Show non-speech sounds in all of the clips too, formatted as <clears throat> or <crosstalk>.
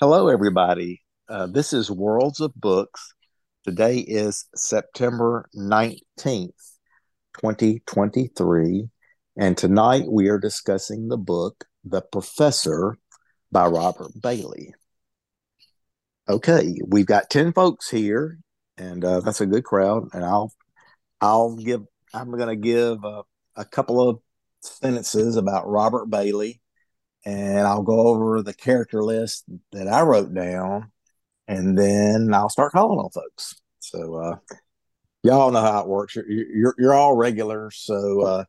Hello, everybody. Uh, this is Worlds of Books. Today is September 19th, 2023. And tonight we are discussing the book, The Professor by Robert Bailey. Okay, we've got 10 folks here, and uh, that's a good crowd. And I'll, I'll give, I'm going to give a, a couple of sentences about Robert Bailey and I'll go over the character list that I wrote down, and then I'll start calling on folks. So uh, y'all know how it works. You're you're, you're all regulars, so uh,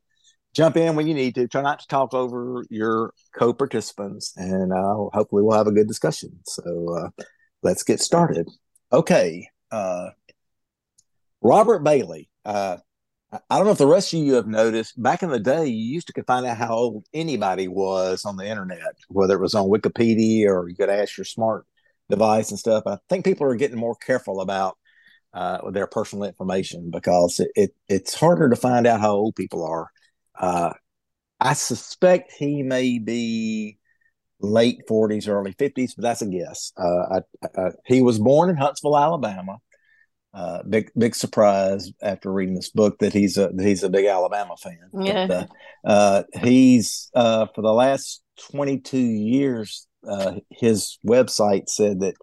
jump in when you need to. Try not to talk over your co-participants, and uh, hopefully we'll have a good discussion. So uh, let's get started. Okay, uh, Robert Bailey. I don't know if the rest of you have noticed. Back in the day, you used to find out how old anybody was on the internet, whether it was on Wikipedia or you could ask your smart device and stuff. I think people are getting more careful about uh, their personal information because it, it, it's harder to find out how old people are. Uh, I suspect he may be late 40s, early 50s, but that's a guess. Uh, I, I, he was born in Huntsville, Alabama uh, big big surprise after reading this book that he's a he's a big Alabama fan. Yeah. But, uh, uh, he's uh, for the last 22 years, uh, his website said that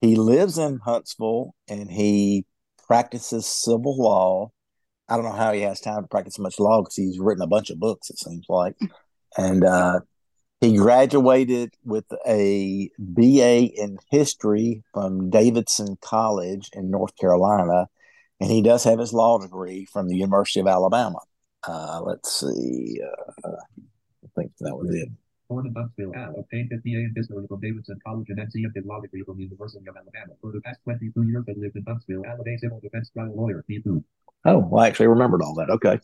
he lives in Huntsville and he practices civil law. I don't know how he has time to practice much law because he's written a bunch of books. It seems like, and uh, he graduated with a BA in history from Davidson College in North Carolina, and he does have his law degree from the University of Alabama. Uh, let's see. Uh, I think that was it. Born in Huntsville, obtained his BA in history from Davidson College and NCF in law degree from the University of Alabama. For the past 22 years, has lived in Huntsville, Alabama, civil defense trial lawyer. Oh, well, I actually remembered all that. Okay.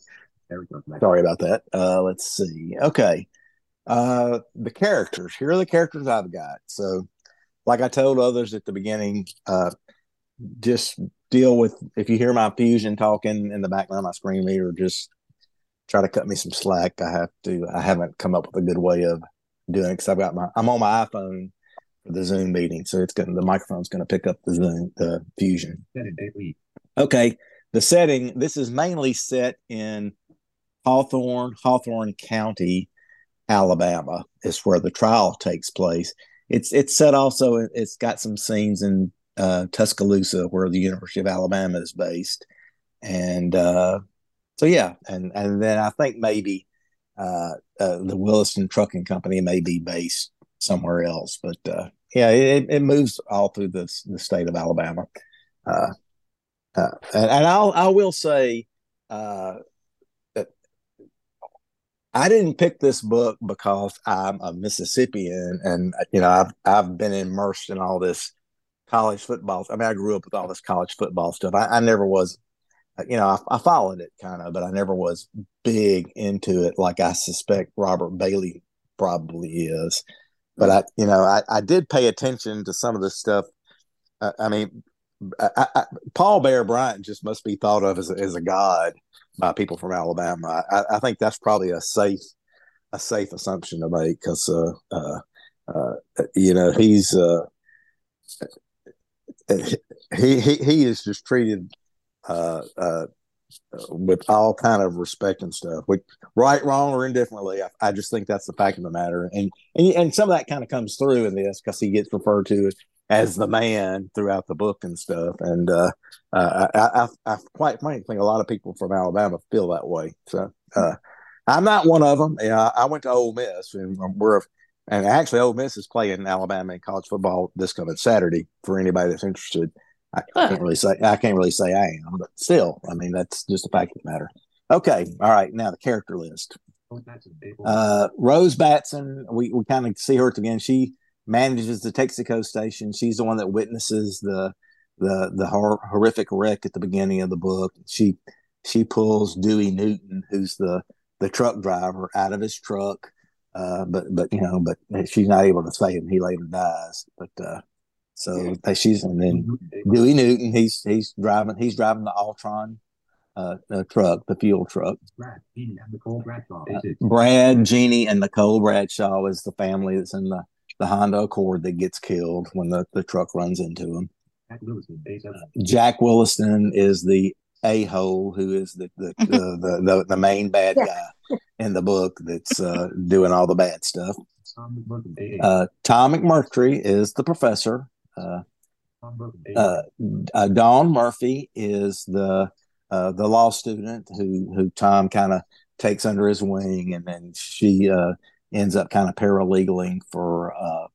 Sorry about that. Uh, let's see. Okay. Uh, the characters. Here are the characters I've got. So, like I told others at the beginning, uh, just deal with if you hear my fusion talking in the background my screen reader, just try to cut me some slack. I have to. I haven't come up with a good way of doing it because I've got my. I'm on my iPhone for the Zoom meeting, so it's going. The microphone's going to pick up the Zoom the fusion. Okay, the setting. This is mainly set in Hawthorne, Hawthorne County Alabama is where the trial takes place. It's it's set also. It's got some scenes in uh, Tuscaloosa where the University of Alabama is based, and uh, so yeah, and and then I think maybe uh, uh the Williston Trucking Company may be based somewhere else, but uh, yeah, it, it moves all through the the state of Alabama. Uh, and, and I'll I will say I didn't pick this book because I'm a Mississippian and you know I've I've been immersed in all this college football. I mean, I grew up with all this college football stuff. I, I never was, you know, I, I followed it kind of, but I never was big into it like I suspect Robert Bailey probably is. But I, you know, I, I did pay attention to some of the stuff. Uh, I mean, I, I, Paul Bear Bryant just must be thought of as a, as a god by people from Alabama. I, I think that's probably a safe a safe assumption to make because uh, uh, uh, you know he's uh, he, he he is just treated uh, uh, with all kind of respect and stuff, which right, wrong, or indifferently. I, I, just think that's the fact of the matter, and and, and some of that kind of comes through in this because he gets referred to as the man throughout the book and stuff. And uh, uh, I, I, I, quite frankly think a lot of people from Alabama feel that way. So uh, I'm not one of them. You know, I went to Ole Miss, and we're and actually Ole Miss is playing Alabama in college football this coming Saturday for anybody that's interested. I can't really say I can't really say I am, but still, I mean that's just a fact of the matter. Okay, all right. Now the character list. Uh, Rose Batson, we, we kind of see her again. She manages the Texaco station. She's the one that witnesses the the the hor- horrific wreck at the beginning of the book. She she pulls Dewey Newton, who's the the truck driver, out of his truck. Uh, but but you know, but she's not able to save him. He later dies. But uh, so she's and then Dewey Newton. He's he's driving. He's driving the Altron uh, truck, the fuel truck. Brad, Jeannie, and Nicole Bradshaw. Uh, Brad, Jeannie, and Nicole Bradshaw is the family that's in the the Honda Accord that gets killed when the, the truck runs into him. Jack Williston. Jack Williston is the a hole who is the the, <laughs> the, the, the, the main bad Yeah. guy in the book that's uh, doing all the bad stuff. Tom McMurphy. Uh, Tom McMurtrie is the professor. Uh, Tom Murphy, uh, uh, Murphy is the uh, the law student who who Tom kind of takes under his wing, and then she uh, ends up kind of paralegaling for uh,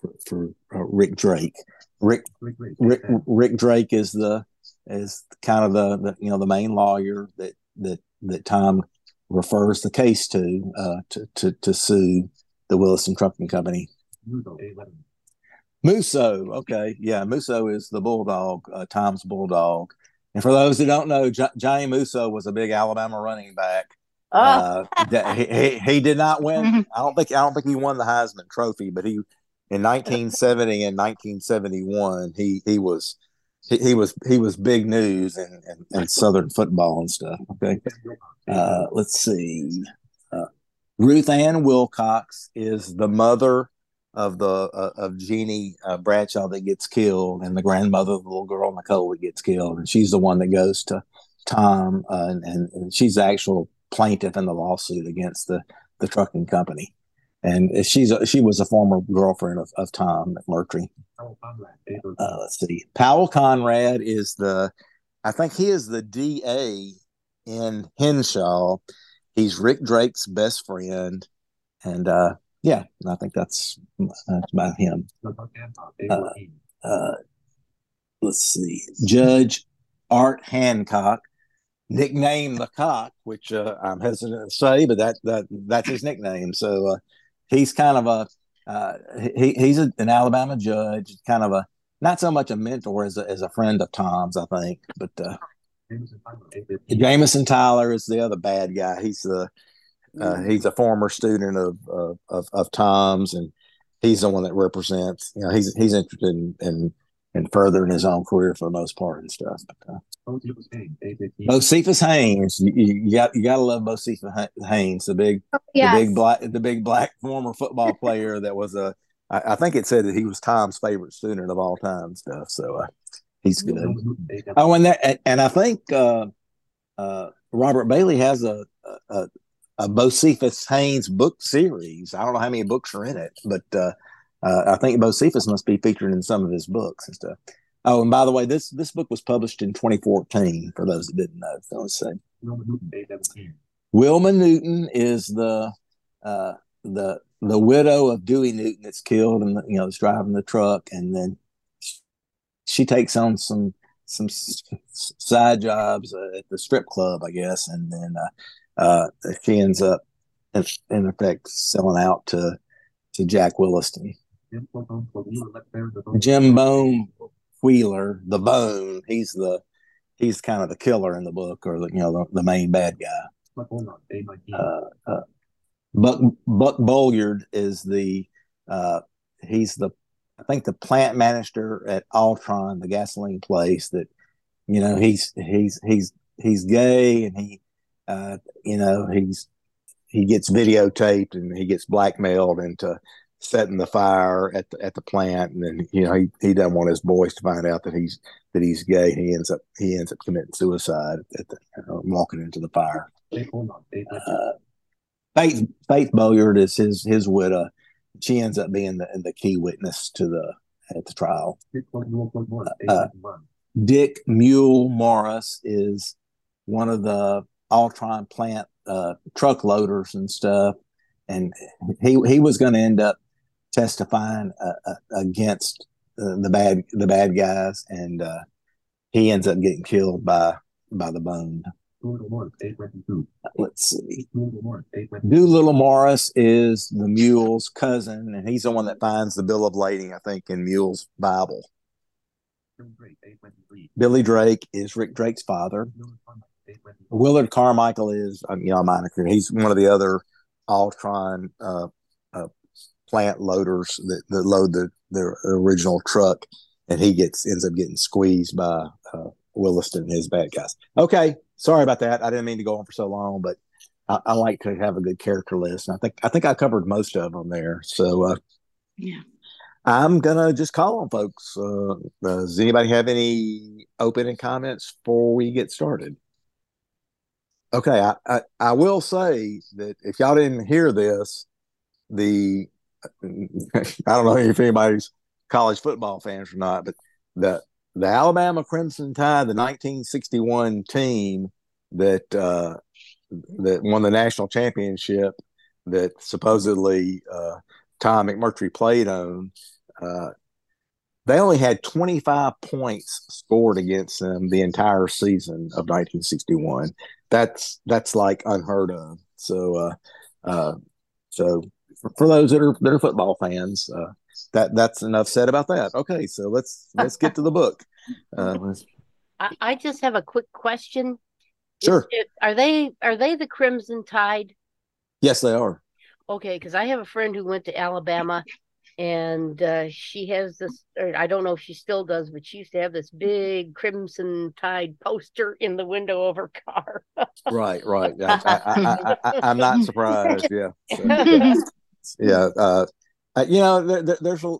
for, for uh, Rick Drake. Rick Rick day Rick, Rick Drake is the is kind of the, the you know the main lawyer that that that Tom refers the case to uh, to, to to sue the Williston Trucking Company. Musso, day eleven. Musso, okay, yeah, Musso is the bulldog, uh, Tom's bulldog. And for those who don't know, Jo- Johnny Musso was a big Alabama running back. Oh, Uh, he, he he did not win. <laughs> I don't think I don't think he won the Heisman Trophy, but he in 1970 and 1971 he he was he, he was he was big news in, in, in Southern football and stuff. Okay, Ken Wilcox, day uh, let's see. Uh, Ruth Ann Wilcox is the mother of the uh, of Jeannie uh, Bradshaw that gets killed, and the grandmother of the little girl Nicole that gets killed, and she's the one that goes to Tom, uh, and, and, and she's the actual plaintiff in the lawsuit against the the trucking company, and she's a, she was a former girlfriend of, of Tom McMurtrie. Conrad. Uh, let's see. Powell Conrad is the, I think he is the DA in Henshaw. He's Rick Drake's best friend, and uh, yeah, I think that's, that's about him. Doug Hancock, day Uh. Uh, let's see. Judge Art Hancock, nicknamed the Cock, which uh, I'm hesitant to say, but that that that's his nickname. So uh, he's kind of a uh, he he's a, an Alabama judge, kind of a not so much a mentor as a, as a friend of Tom's, I think. But uh, Jameson Tyler, day fifteen. Jameson Tyler is the other bad guy. He's the uh, he's a former student of, of of of Tom's, and he's the one that represents. You know, he's he's interested in in, in furthering his own career for the most part and stuff. But, uh, Josephus Haynes. Bocephus Haynes, you, you got you got to love Bocephus Ha- Haynes, the big yes. the big black the big black former football <laughs> player that was a. I, I think it said that he was Tom's favorite student of all time. and Stuff so uh, he's good. Helmut Newton, day seventeen. Oh, and that and, and I think uh, uh, Robert Bailey has a a, a Bocephus Haynes book series. I don't know how many books are in it, but uh, I think Bocephus must be featured in some of his books and stuff. Oh, and by the way, this this book was published in 2014. For those that didn't know, so let's say Wilma Newton, day seventeen. Wilma Newton is the uh, the the widow of Dewey Newton that's killed and you know is driving the truck, and then she takes on some some side jobs uh, at the strip club, I guess, and then uh, uh, she ends up in, in effect selling out to to Jack Williston. Jim Bone Wheeler, the Bone, he's the he's kind of the killer in the book, or the you know the, the main bad guy. Uh, uh, Buck Buck Bolliard is the uh, he's the I think the plant manager at Altron, the gasoline place. That you know he's he's he's he's gay and he uh, you know he's he gets videotaped and he gets blackmailed into setting the fire at the at the plant and then you know he, he doesn't want his boys to find out that he's that he's gay he ends up he ends up committing suicide at the walking into the fire uh, Faith Faith Boyard is his his widow. She ends up being the the key witness to the at the trial. Uh. Dick Mule Morris is one of the Altron plant uh, truck loaders and stuff, and he he was going to end up testifying uh, uh, against uh, the bad the bad guys, and uh, he ends up getting killed by by the bone. Doolittle Morris. Let's see. Doolittle Morris, is the mule's cousin, and he's the one that finds the bill of lading, I think, in Mule's Bible. Billy Drake is Rick Drake's father. Willard Carmichael is, um, you know, a moniker. He's one of the other Altron uh, uh, plant loaders that, that load the, the original truck, and he gets ends up getting squeezed by uh, Williston and his bad guys. Okay, sorry about that. I didn't mean to go on for so long, but I, I like to have a good character list. And I think I think I covered most of them there. So uh, Yeah. I'm gonna just call on folks. Uh, does anybody have any opening comments before we get started? Okay, I, I, I will say that if y'all didn't hear this, the <laughs> I don't know if anybody's college football fans or not, but the the Alabama Crimson Tide, the 1961 team that uh, that won the national championship, that supposedly uh, Tom McMurtrie played on, uh, they only had 25 points scored against them the entire season of 1961. That's that's like unheard of. So, uh, uh, so for, for, those that are that are football fans, uh, that that's enough said about that. Okay, so let's let's get to the book. <laughs> Uh, I, I just have a quick question. Sure. It, are they are they the Crimson Tide? Yes, they are. Okay, because I have a friend who went to Alabama, and uh, she has this. Or I don't know if she still does, but she used to have this big Crimson Tide poster in the window of her car. right, right. <laughs> I, am not surprised. Yeah, so, <laughs> yeah. yeah uh, you know, there, there, there's a.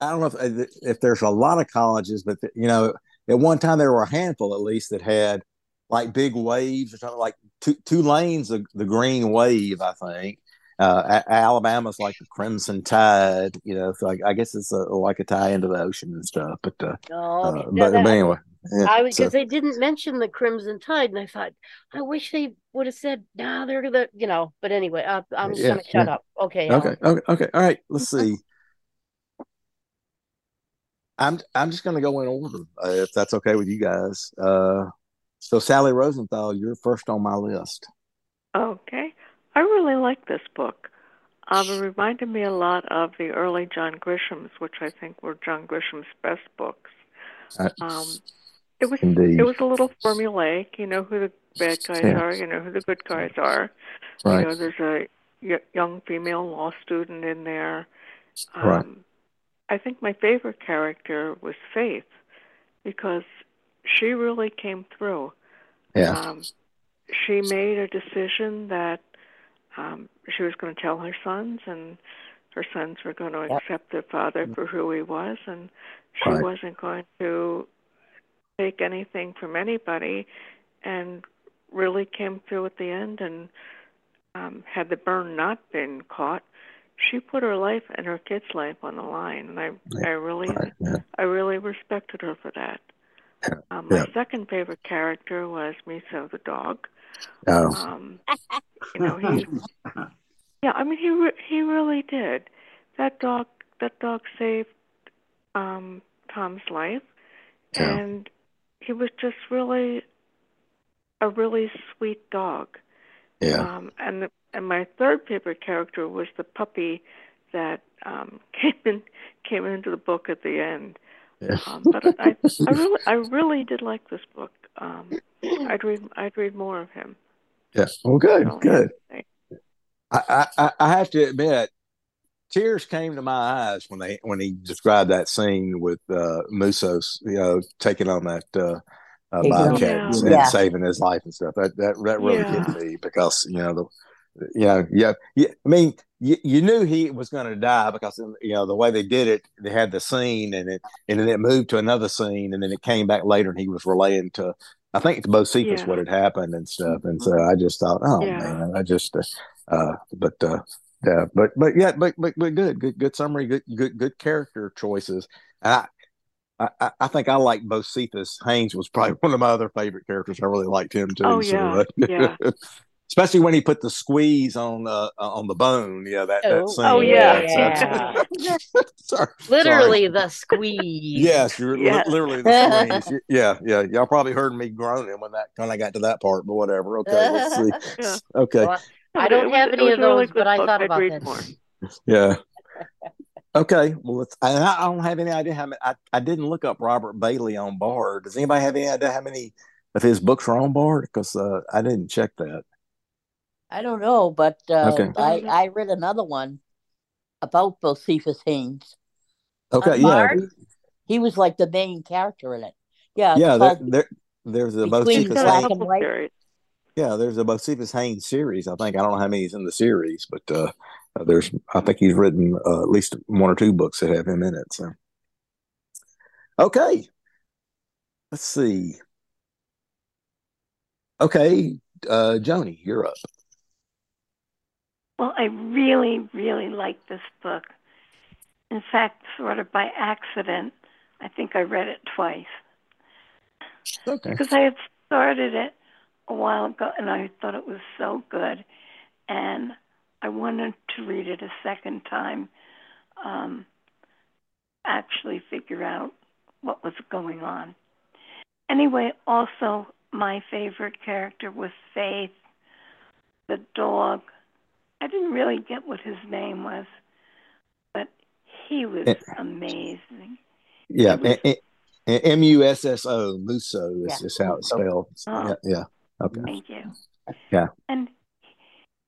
I don't know if if there's a lot of colleges, but you know, at one time there were a handful at least that had like big waves or something like two Tulane's of the green wave, I think. Uh, Alabama's like the Crimson Tide, you know. So I, I guess it's a, like a tie into the ocean and stuff. But uh, oh, uh, but, that, but, anyway, yeah, I was because so. they didn't mention the Crimson Tide, and I thought I wish they would have said, "No, nah, they're the," you know. But anyway, uh, I'm just yeah, gonna shut yeah. up. Okay. Okay. Okay. Okay. All right. Let's see. <laughs> I'm I'm just gonna go in order uh, if that's okay with you guys. Uh, so, Sally Rosenthal, you're first on my list. Okay. I really like this book. Um, it reminded me a lot of the early John Grisham's, which I think were John Grisham's best books. Um, it was Indeed. it was a little formulaic. You know who the bad guys yeah. are. You know who the good guys are. Right. You know, there's a young female law student in there. Um, right. I think my favorite character was Faith because she really came through. Yeah. Um, she made a decision that um, she was going to tell her sons, and her sons were going to accept their father for who he was, and she right. wasn't going to take anything from anybody, and really came through at the end. And um, had the burn not been caught, she put her life and her kid's life on the line, and I, I really, right. yeah. I really respected her for that. Um, my yeah. second favorite character was Miso the dog. Oh. Um, you know, he. <laughs> Yeah, I mean, he re- he really did. That dog, that dog saved um, Tom's life, yeah. and he was just really a really sweet dog. Yeah. Um, and the, and my third favorite character was the puppy that um, <laughs> came in came into the book at the end. Um, but I, I <laughs> really, I really did like this book. Um, I'd read, I'd read more of him. Yeah. Well, good, good. I, I, I have to admit, tears came to my eyes when they when he described that scene with uh, Musos, you know, taking on that uh, uh, bobcat yeah. and, yeah. saving his life and stuff. That that that really yeah. hit me because you know the you know, yeah, yeah. I mean, you, you knew he was going to die because you know the way they did it. They had the scene, and it and then it moved to another scene, and then it came back later, and he was relaying to, I think it's Bocephus yeah. what had happened and stuff. And so I just thought, oh yeah. man, I just, uh, uh but uh, yeah, but but yeah, but but but good, good, good summary, good, good, good character choices. And I, I, I think I like Bocephus. Haynes was probably <laughs> one of my other favorite characters. I really liked him too. Oh yeah, so, yeah. <laughs> especially when he put the squeeze on uh, on the bone. Yeah, that, that oh, scene. Oh yeah, yeah. <laughs> sorry, literally sorry. the squeeze. yes, you're yeah. Li- literally <laughs> the squeeze. yeah, yeah. Y'all probably heard me groaning when that when I got to that part, but whatever. Okay, let's see. <laughs> yeah. Okay, well, I don't was, have any of those, but I thought about that. Yeah. Okay, well, I, I don't have any idea how many. I, I didn't look up Robert Bailey on Bard. Does anybody have any idea how many of his books are on Bard? Because uh, I didn't check that. I don't know, but uh, okay. I, I read another one about Josephus Haynes. Okay, yeah. He, he, was like the main character in it. Yeah, yeah. There, there, there's a Josephus Haynes. Yeah, there's a Bocephus Haynes series. I think I don't know how many is in the series, but Uh, there's, I think he's written uh, at least one or two books that have him in it. So, okay, let's see. Okay, uh, Joni, you're up. Well, I really, really like this book. In fact, sort of by accident, I think I read it twice. Okay. Because I had started it a while ago and I thought it was so good. And I wanted to read it a second time, um, actually figure out what was going on. Anyway, also, my favorite character was Faith, the dog. I didn't really get what his name was, but he was Eh. amazing. Yeah, It was- M U S S O, Musso is, Yeah. is how it's spelled. Oh. Yeah, yeah. Okay. Thank you. Yeah. And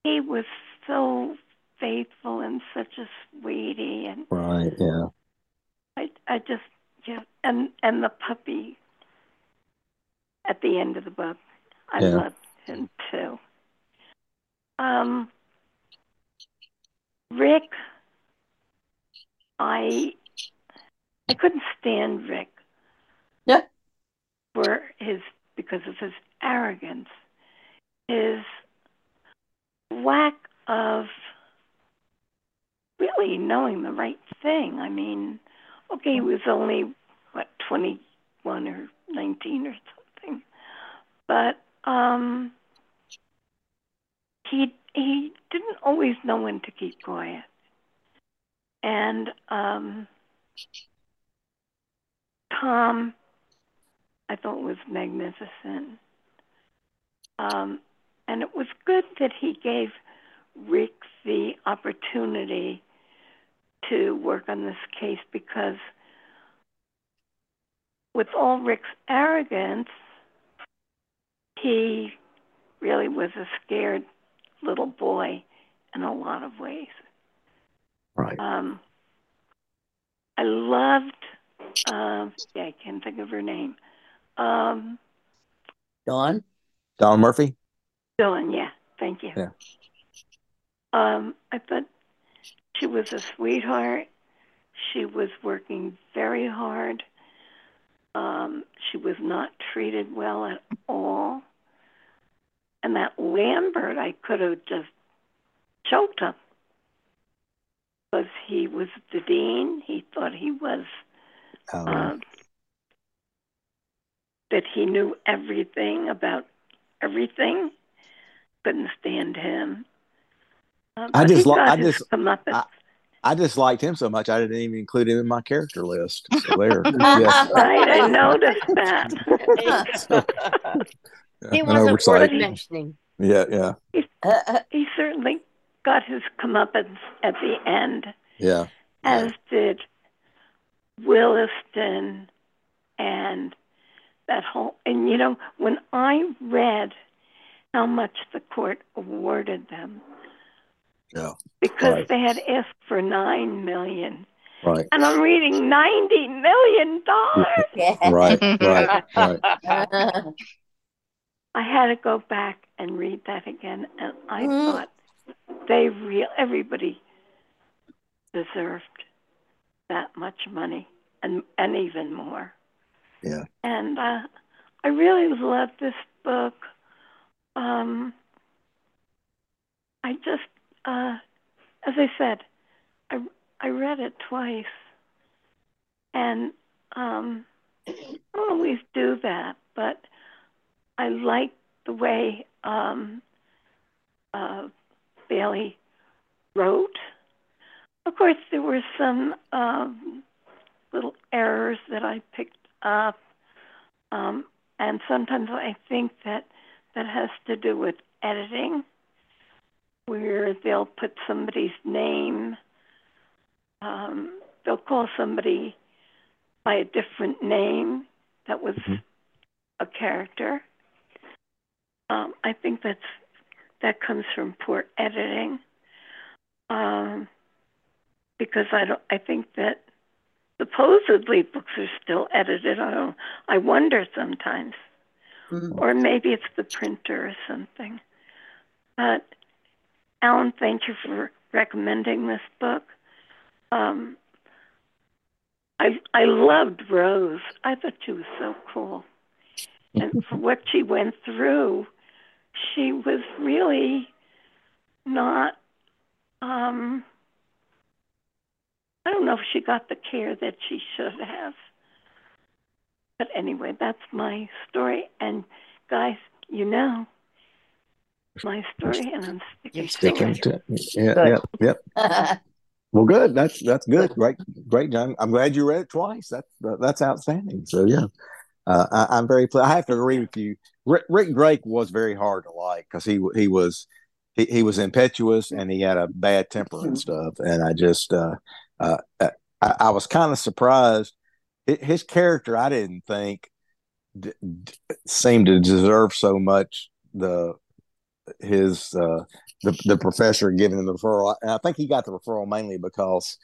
he was so faithful and such a sweetie, and Right. Yeah. I, I just, yeah, and and the puppy at the end of the book, I Yeah. loved him too. Um, Rick, I, I couldn't stand Rick. Yeah. For his because of his arrogance, his lack of really knowing the right thing. I mean, okay, he was only what twenty one or nineteen or something, but um, he he didn't always know when to keep quiet, and um, Tom, I thought was magnificent. Um, and it was good that he gave Rick the opportunity to work on this case because with all Rick's arrogance, he really was a scared little boy in a lot of ways. Right. Um, I loved, um, yeah, I can't think of her name. Um, Dawn? Don Murphy. Dylan, yeah, thank you. Yeah. Um, I thought she was a sweetheart. She was working very hard. Um, she was not treated well at all. And that Lambert, I could have just choked him. Because he was the dean. He thought he was, um, that he knew everything about everything. Couldn't stand him. Uh, I just li- I just- comeuppance. I just liked him so much I didn't even include him in my character list. So <laughs> there. yes. Right, I noticed that. <laughs> He wasn't oversight. worth mentioning. Yeah. Yeah. Uh, uh, he certainly got his comeuppance at the end, Yeah. as did Williston and that whole. And you know, when I read how much the court awarded them, Yeah. because Right. they had asked for nine million, Right. and I'm reading ninety million dollars. <laughs> Right. Right. Right. <laughs> I had to go back and read that again, and I Mhm. thought they real everybody deserved that much money and and even more. Yeah. And uh, I really love this book. Um, I just, uh, as I said, I I read it twice, and um, I don't always do that, but I like the way um, uh, Bailey wrote. Of course, there were some um, little errors that I picked up, um, and sometimes I think that that has to do with editing, where they'll put somebody's name, um, they'll call somebody by a different name that was Mhm. a character. Um, I think that's that comes from poor editing. Um, because I don't, I think that supposedly books are still edited. I don't, I wonder sometimes, Mm. or maybe it's the printer or something. But Alan, thank you for recommending this book. Um, I I loved Rose. I thought she was so cool, and for what she went through, she was really not. Um, I don't know if she got the care that she should have. But anyway, that's my story. And guys, you know my story, and I'm sticking, sticking to it. Yeah, yeah, yeah. <laughs> well, good. That's that's good. Great, great, John. I'm glad you read it twice. That's that's outstanding. So yeah, uh, I, am very. I have to agree with you. Rick, Rick Drake was very hard to like because he he was he, he was impetuous and he had a bad temper and stuff. And I just uh, uh, I, I was kind of surprised. His character, I didn't think d- d- seemed to deserve so much the his uh, the the professor giving him the referral. And I think he got the referral mainly because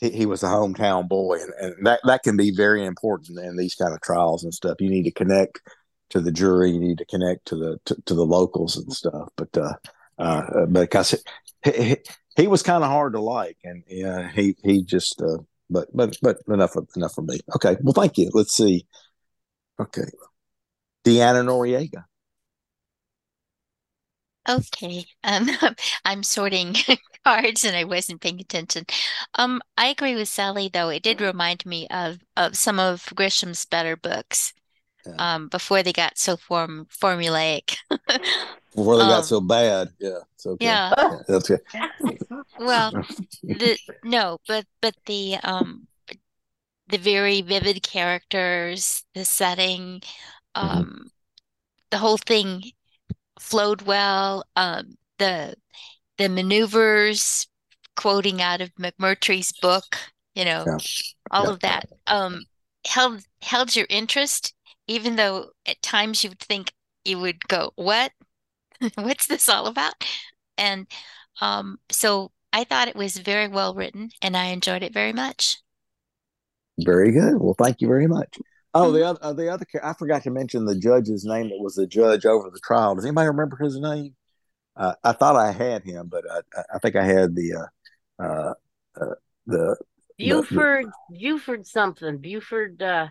he, he was a hometown boy, and, and that that can be very important in these kind of trials and stuff. You need to connect to the jury, you need to connect to the to, to the locals and stuff. But uh, uh, because he, he, he was kind of hard to like, and yeah, he he just. Uh, but but but enough of, enough for me. Okay, well, thank you. Let's see. Okay, Deanna Noriega. Okay. Um, <laughs> I'm sorting <laughs> cards and I wasn't paying attention. Um, I agree with Sally though. It did remind me of of some of Grisham's better books. Yeah. Um, before they got so form formulaic. <laughs> before they um, got so bad. Yeah. It's okay. Yeah. yeah that's good. well, the no, but but the um the very vivid characters, the setting, mm-hmm. um mm-hmm. the whole thing flowed well. Um, the the maneuvers, quoting out of McMurtrie's book, you know, yeah. all yeah. of that um, held held your interest, even though at times you would think you would go, "What? <laughs> What's this all about?" And um, so I thought it was very well written, and I enjoyed it very much. Very good. Well, thank you very much. Oh, the mm-hmm. other, uh, the other, I forgot to mention the judge's name that was the judge over the trial. Does anybody remember his name? Uh, I thought I had him, but I, I think I had the, uh, uh, uh the Buford, the, the, Buford something, Buford, uh,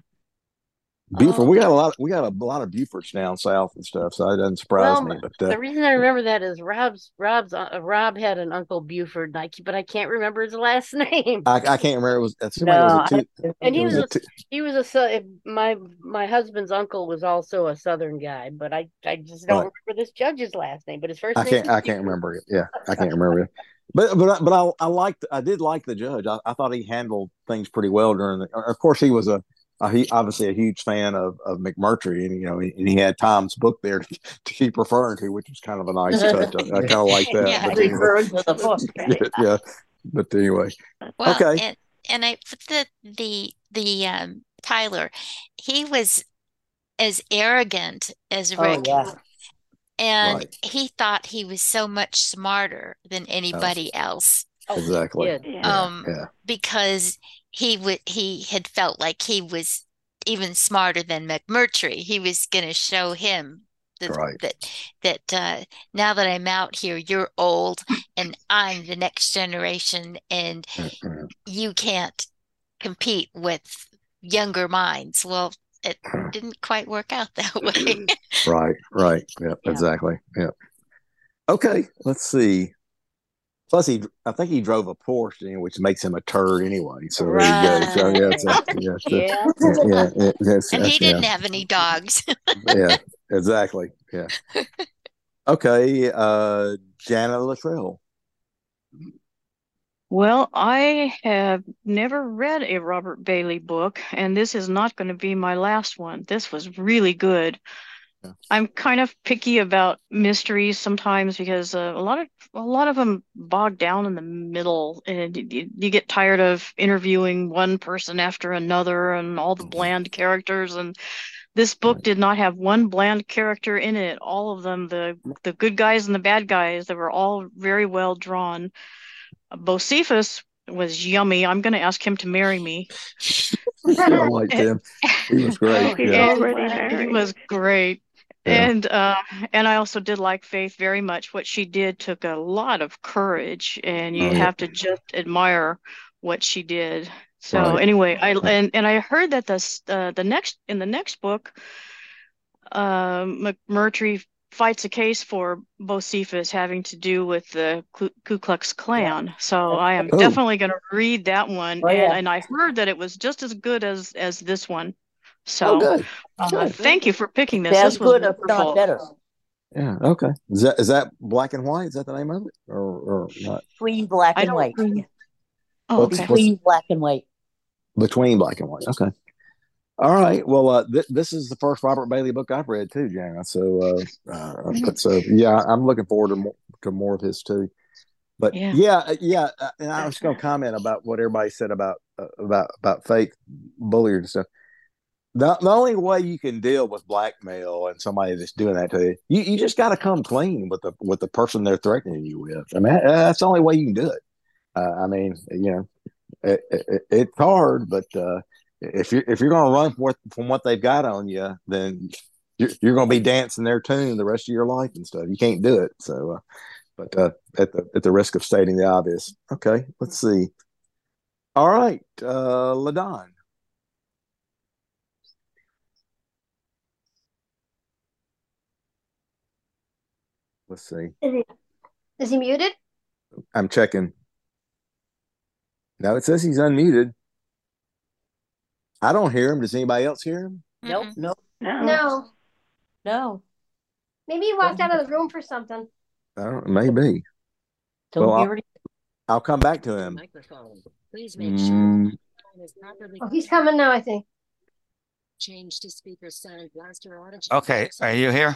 Buford. Oh. We got a lot. We got a lot of Bufords down south and stuff, so it doesn't surprise well, me. But uh, the reason I remember that is Rob's Rob's uh, Rob had an uncle Buford, I, but I can't remember his <laughs> last name. I, I can't remember. It was, no, <laughs> it was two, and he was, was a, he was a my my husband's uncle was also a Southern guy, but I I just don't right. remember this judge's last name. But his first I can't I can't remember it. Yeah, I can't remember it. <laughs> But but but I I liked I did like the judge. I, I thought he handled things pretty well during the. Of course, he was a uh, he obviously a huge fan of, of McMurtrie, and you know, he, and he had Tom's book there to, <laughs> to, keep referring to, which was kind of a nice <laughs> touch. I, I kind of like that. yeah, but anyway, to the book. <laughs> yeah, yeah, but anyway, well, okay. And, and I the the the um, Tyler, he was as arrogant as oh, Rick. Oh, yeah. And right. he thought he was so much smarter than anybody else. Exactly. Um, yeah. because he would he had felt like he was even smarter than McMurtrie. He was going to show him that right. that that uh, now that I'm out here, you're old and I'm the next generation, and mm-hmm. you can't compete with younger minds. Well, it didn't quite work out that <laughs> way. right, right. Yeah, yeah, exactly. Yeah. Okay, let's see. Plus, he I think he drove a Porsche, which makes him a turd anyway. So right. there you go. So <laughs> yeah, yeah, yeah, yeah, yeah, and he didn't have any dogs. <laughs> yeah, exactly. Yeah. Okay, uh, Jana Luttrell. Well, I have never read a Robert Bailey book, and this is not going to be my last one. This was really good. I'm kind of picky about mysteries sometimes because uh, a lot of a lot of them bog down in the middle, and you, you, get tired of interviewing one person after another and all the mm-hmm. bland characters. And this book did not have one bland character in it. All of them, the the good guys and the bad guys, they were all very well drawn. Bocephus was yummy. I'm going to ask him to marry me. <laughs> I liked him. He was <laughs> great. yeah. He was great And uh, and I also did like Faith very much. What she did took a lot of courage, and you Oh, yeah. have to just admire what she did. So Right. anyway, I and and I heard that the uh, the next in the next book, um, McMurtrie fights a case for Bocephus having to do with the Ku, Ku Klux Klan. So I am Oh. definitely going to read that one, Oh, and yeah. and I heard that it was just as good as as this one. Oh, So good. uh, Good. thank you for picking this. That's This was good, if not better. Yeah. Okay. Is that is that black and white? Is that the name of it, or or not? Between black and white. really- Oh, What's- okay. what's- Between black and white. Between black and white. Okay. All right. Well, uh, th- this is the first Robert Bailey book I've read too, Jana. So, uh, uh, but so yeah, I'm looking forward to more, to more of his too. But Yeah. yeah, uh, yeah, uh, and I was going to comment about what everybody said about uh, about about fake bullying and stuff. The, the only way you can deal with blackmail and somebody that's doing that to you, you, you just got to come clean with the with the person they're threatening you with. I mean, that's the only way you can do it. Uh, I mean, you know, it, it, it's hard, but uh, if you're if you're going to run from what, from what they've got on you, then you're, you're going to be dancing their tune the rest of your life and stuff. You can't do it. So, uh, but uh, at the at the risk of stating the obvious, okay, let's see. All right, uh, Ladon. Let's see. Is he, is he muted? I'm checking. No, it says he's unmuted. I don't hear him. Does anybody else hear him? Nope, nope, No. No. no. Maybe he walked out of the room for something. I don't. Maybe. Don't Well, hear it. I'll come back to him. Microphone. Please make sure Mm, the phone is properly Oh, he's coming now, I think. changed to speaker sound blaster audio. Okay, are you here?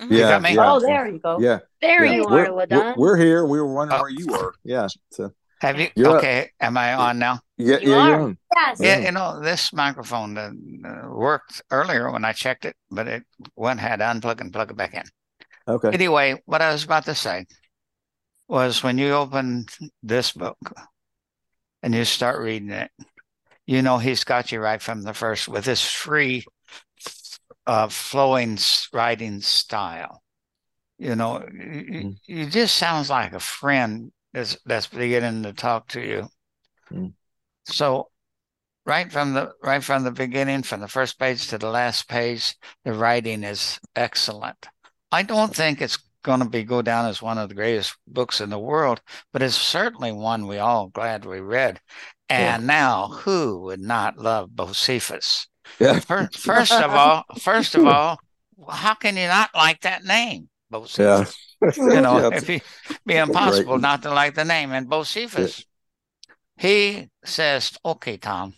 Mhm. Yeah, got yeah, Oh, there you go. yeah. There yeah. you We're, are, we're, Ladon. we're here. We were wondering Oh. where you were. Yeah. So Have you? You're up. Okay, am I on now? yeah, You yeah, you're on. Yes. Yeah, Yeah. you know, this microphone uh, uh, worked earlier when I checked it, but it went had to unplug and plug it back in. Okay. Anyway, what I was about to say was when you open this book and you start reading it, you know he's got you right from the first with his free, uh, flowing writing style. You know, you, Mm. you just sounds like a friend that's that's beginning to talk to you. Mm. So right from the right from the beginning, from the first page to the last page, the writing is excellent. I don't think it's going to be go down as one of the greatest books in the world, but it's certainly one we all glad we read. And now, who would not love Bocephus? Yeah. Fir- <laughs> First of all, first of all, how can you not like that name, Yeah. Bocephus? You know, Yeah, it'd be, impossible Great. not to like the name. And Bocephus, he says, "Okay, Tom,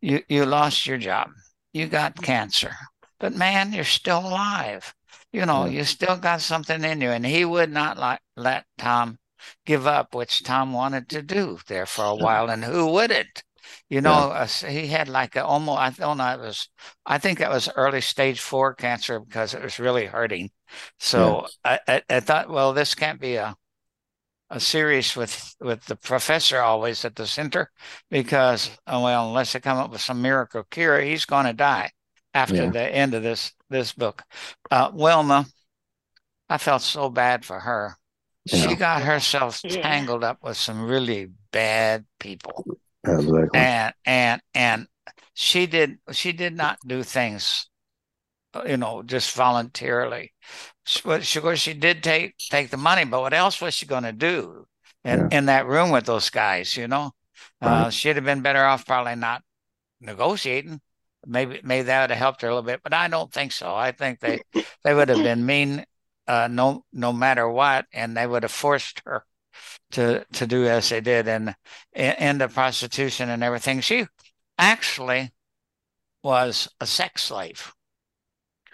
you you lost your job, you got cancer, but man, you're still alive. You know, Yeah. you still got something in you." And he would not like let Tom give up, which Tom wanted to do there for a while. And who wouldn't? You know, uh, he had like a almost, I don't know, it was, I think that was early stage four cancer because it was really hurting. So I, I, I thought, well, this can't be a, a series with, with the professor always at the center because, uh, well, unless they come up with some miracle cure, he's going to die after Yeah. the end of this, this book. Uh, Wilma, I felt so bad for her. Yeah. She got herself Yeah. tangled up with some really bad people Exactly. and and and she did she did not do things uh, you know just voluntarily. She, but she, of course she did take take the money but what else was she going to do in, in that room with those guys you know? Uh, she'd have been better off probably not negotiating. Maybe maybe that would have helped her a little bit but i don't think so. I think they they would have been mean uh, no no matter what and they would have forced her to to do as they did and and the prostitution and everything. She actually was a sex slave,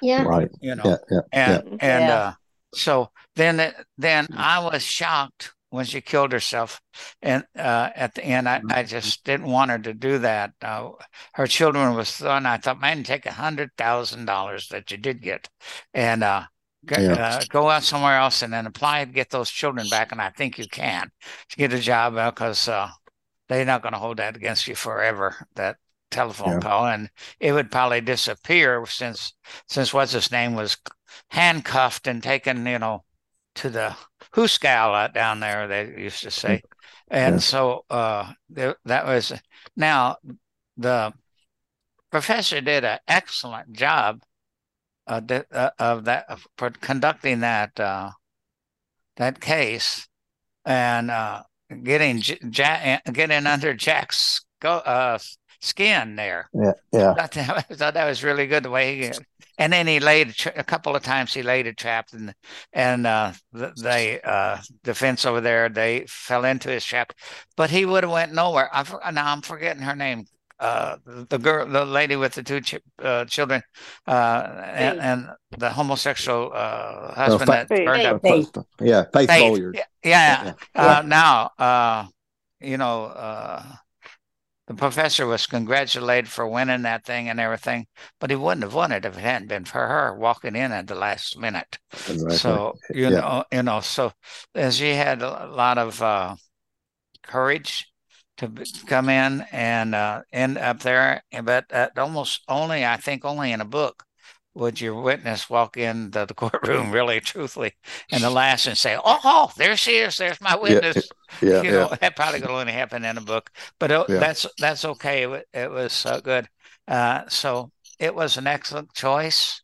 Yeah. Right. you know, Yeah. Yeah. Yeah. and and Yeah. uh, so then then I was shocked when she killed herself, and uh, at the end I, I just didn't want her to do that. Uh, her children was thrown. I thought, man, take a hundred thousand dollars that you did get, and uh, go, Yeah. uh, go out somewhere else and then apply to get those children back. And I think you can to get a job because uh, they're not going to hold that against you forever. That telephone yeah. call, and it would probably disappear since since what's his name was handcuffed and taken, you know, to the Hooskow down there. They used to say, and yeah. so uh, that was now the professor did an excellent job uh, uh, of that for conducting that uh, that case and uh, getting Jack, getting under Jack's go, uh, skin there. Yeah, yeah. I thought, I <laughs> thought that was really good the way he. And then he laid a couple of times. He laid a trap, and and uh, the, the uh, defense over there they fell into his trap, but he would have went nowhere. I now I'm forgetting her name. Uh, the girl, the lady with the two ch- uh, children, uh, and, and, the homosexual uh, husband oh, that turned up. Faith. Yeah, Faith, Faith. Yeah, yeah. yeah. Uh, now, uh, you know, the professor was congratulated for winning that thing and everything, but he wouldn't have won it if it hadn't been for her walking in at the last minute. Exactly. So you yeah. know, you know, so and she had a lot of courage to come in and uh, end up there. But almost only, I think, only in a book would your witness walk into the <laughs> courtroom really truthfully in the last and say, "Oh, oh there she is. There's my witness." Yeah, yeah, you yeah. know, that probably could only happen in a book, but it, yeah. that's that's okay. It, it was so good. Uh, so it was an excellent choice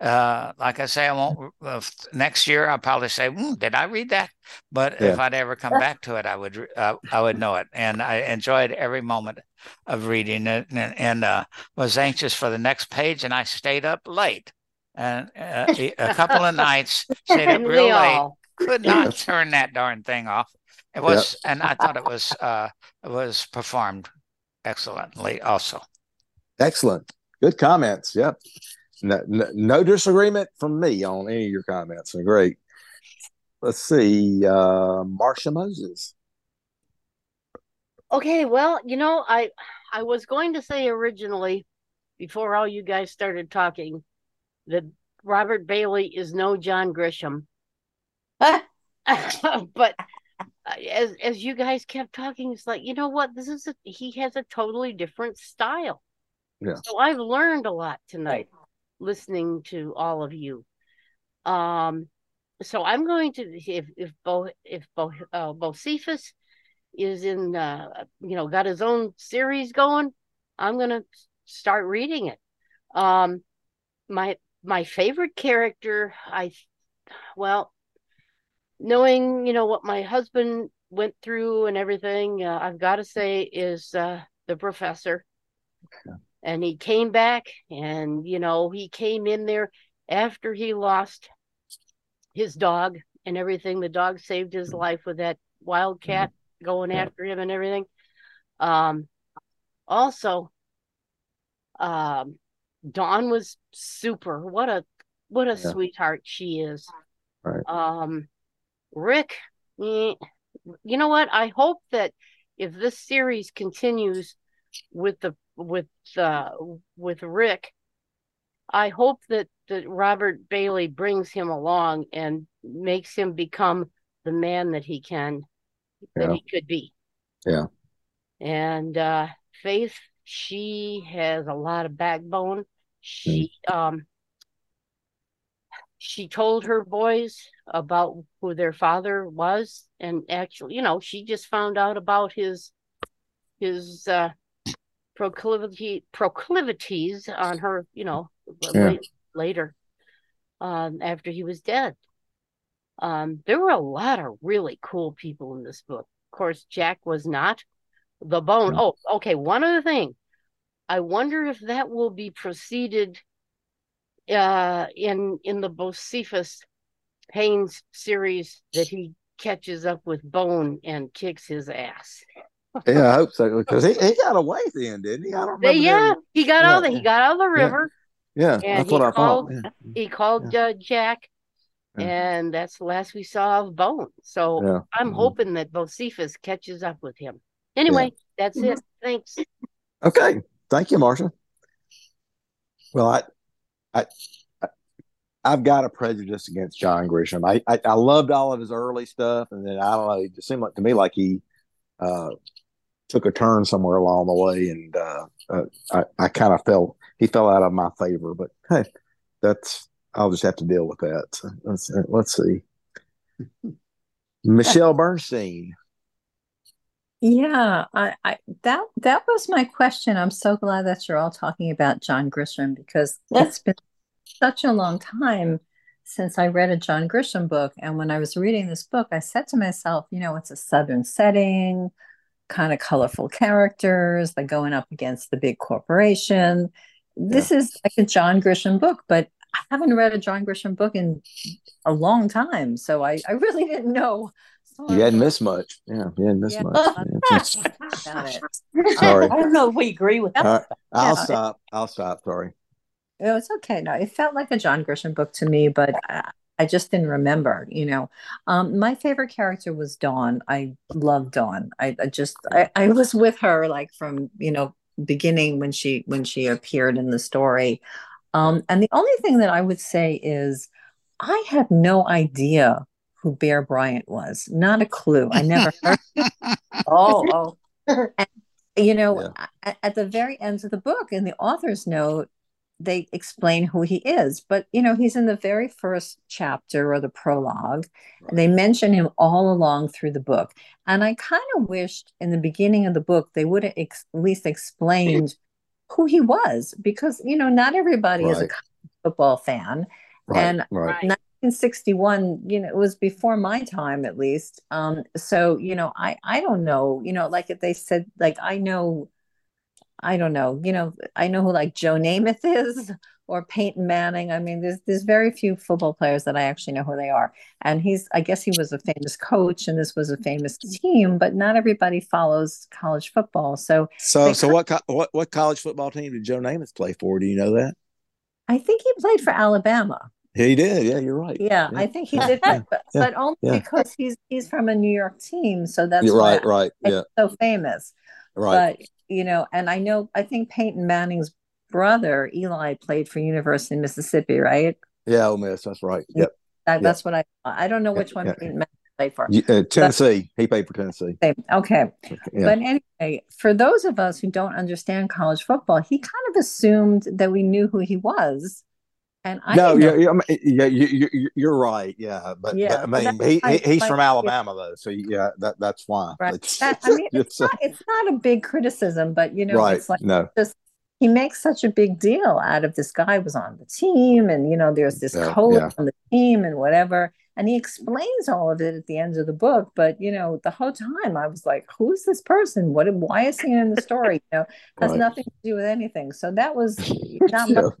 uh, like I say, I won't. Uh, next year, I'll probably say, mm, "Did I read that?" But yeah. if I'd ever come back to it, I would. Uh, I would know it, and I enjoyed every moment of reading it, and, and uh, was anxious for the next page, and I stayed up late, and uh, a couple of nights <laughs> stayed up real late. Could not turn that darn thing off. It was, and I thought it was uh, it was performed excellently. Also, excellent, good comments. Yep no, no, disagreement from me on any of your comments. Great. Let's see, uh, Marcia Moses. Okay, well, you know, I I was going to say originally, before all you guys started talking, that Robert Bailey is no John Grisham. <laughs> but uh, as as you guys kept talking, it's like you know what? This is a, he has a totally different style. Yeah. So I've learned a lot tonight listening to all of you. Um, so I'm going to if if Bo if Bo uh, Bocephus is in uh, you know got his own series going, I'm gonna start reading it. Um, my my favorite character, I well, knowing you know what my husband went through and everything, uh, I've got to say is uh, the professor. Okay and he came back and you know he came in there after he lost his dog and everything. The dog saved his life with that wildcat going after him and everything. Um also um dawn was super. What a what a yeah. sweetheart she is. Right. um rick you know what? I hope that if this series continues with the with uh, with Rick, I hope that that Robert Bailey brings him along and makes him become the man that he can that he could be. Yeah. And uh, Faith, she has a lot of backbone. She mm. um she told her boys about who their father was and actually you know she just found out about his his uh proclivity proclivities on her, you know, yeah. late, later, um, after he was dead. Um, there were a lot of really cool people in this book. Of course, Jack was not. The bone. Oh, okay. One other thing. I wonder if that will be proceeded uh, in in the Bocephus Haynes series that he catches up with Bone and kicks his ass yeah, I hope so because he, he got away then, didn't he? I don't remember. Yeah, he got yeah. out. The, he got out of the river. Yeah, yeah that's what I called, thought. Yeah. He called uh, Jack, and that's the last we saw of Bone. So I'm mm-hmm. hoping that Bocephus catches up with him. Anyway, that's it. Thanks. Okay, thank you, Marcia. Well, I, I, I've got a prejudice against John Grisham. I, I, I loved all of his early stuff, and then I don't know. It just seemed like to me like he uh, took a turn somewhere along the way, and uh, uh, I, I kind of felt he fell out of my favor. But hey, that's I'll just have to deal with that. So let's let's see. <laughs> Michelle Bernstein. Yeah, I, I that that was my question. I'm so glad that you're all talking about John Grisham because it's been such a long time since I read a John Grisham book. And when I was reading this book, I said to myself, you know, it's a Southern setting, kind of colorful characters, they're going up against the big corporation. This yeah. is like a John Grisham book, but I haven't read a John Grisham book in a long time. So I, I really didn't know. You hadn't missed much. Yeah, you hadn't missed yeah. much. <laughs> <laughs> Sorry. <laughs> I don't know if we agree with that. Right. I'll yeah. stop. I'll stop. Sorry. Oh, it was okay. No, it felt like a John Grisham book to me, but I, I just didn't remember, you know. Um, my favorite character was Dawn. I love Dawn. I, I just I, I was with her like from, you know, beginning when she when she appeared in the story. Um, and the only thing that I would say is I had no idea who Bear Bryant was. Not a clue. I never heard. oh, oh. <laughs> <laughs> And, you know, yeah. at, at, the very end of the book, in the author's note, they explain who he is. But, you know, he's in the very first chapter or the prologue. Right. And they mention him all along through the book. And I kind of wished in the beginning of the book they would have ex- at least explained who he was because, you know, not everybody right. is a football fan. Right. And right. 1961 you know it was before my time at least um so you know i i don't know you know like if they said like i know I don't know, you know, I know who like Joe Namath is <laughs> or Peyton Manning. I mean, there's there's very few football players that I actually know who they are. And he's I guess he was a famous coach and this was a famous team, but not everybody follows college football. So So so what what what college football team did Joe Namath play for? Do you know that? I think he played for Alabama. He did. Yeah, you're right. Yeah, yeah. I think he did, that, but, yeah. but only yeah. because he's he's from a New York team, so that's right. Right. Yeah. So famous. Right. But you know, and I know I think Peyton Manning's brother Eli played for University of Mississippi, right? Yeah, Ole Miss. That's right. Yep. That, yep. That's what I. I don't know which one Peyton Manning played for. Uh, Tennessee. But, he played for Tennessee. Okay. But anyway, for those of us who don't understand college football, he kind of assumed that we knew who he was. And I no, yeah, yeah, yeah, you, you, you're right. Yeah, but, yeah, but I mean, he, he, he's like, from Alabama though, so yeah, that that's why. Right. <laughs> That, I mean, it's, uh, not, it's not a big criticism, but you know, right. it's like no. just he makes such a big deal out of this guy was on the team, and you know, there's this yeah, code yeah. on the team and whatever, and he explains all of it at the end of the book. But you know, the whole time I was like, who's this person? What? Why is he in the story? You know, has right. nothing to do with anything. So that was <laughs> not yeah. much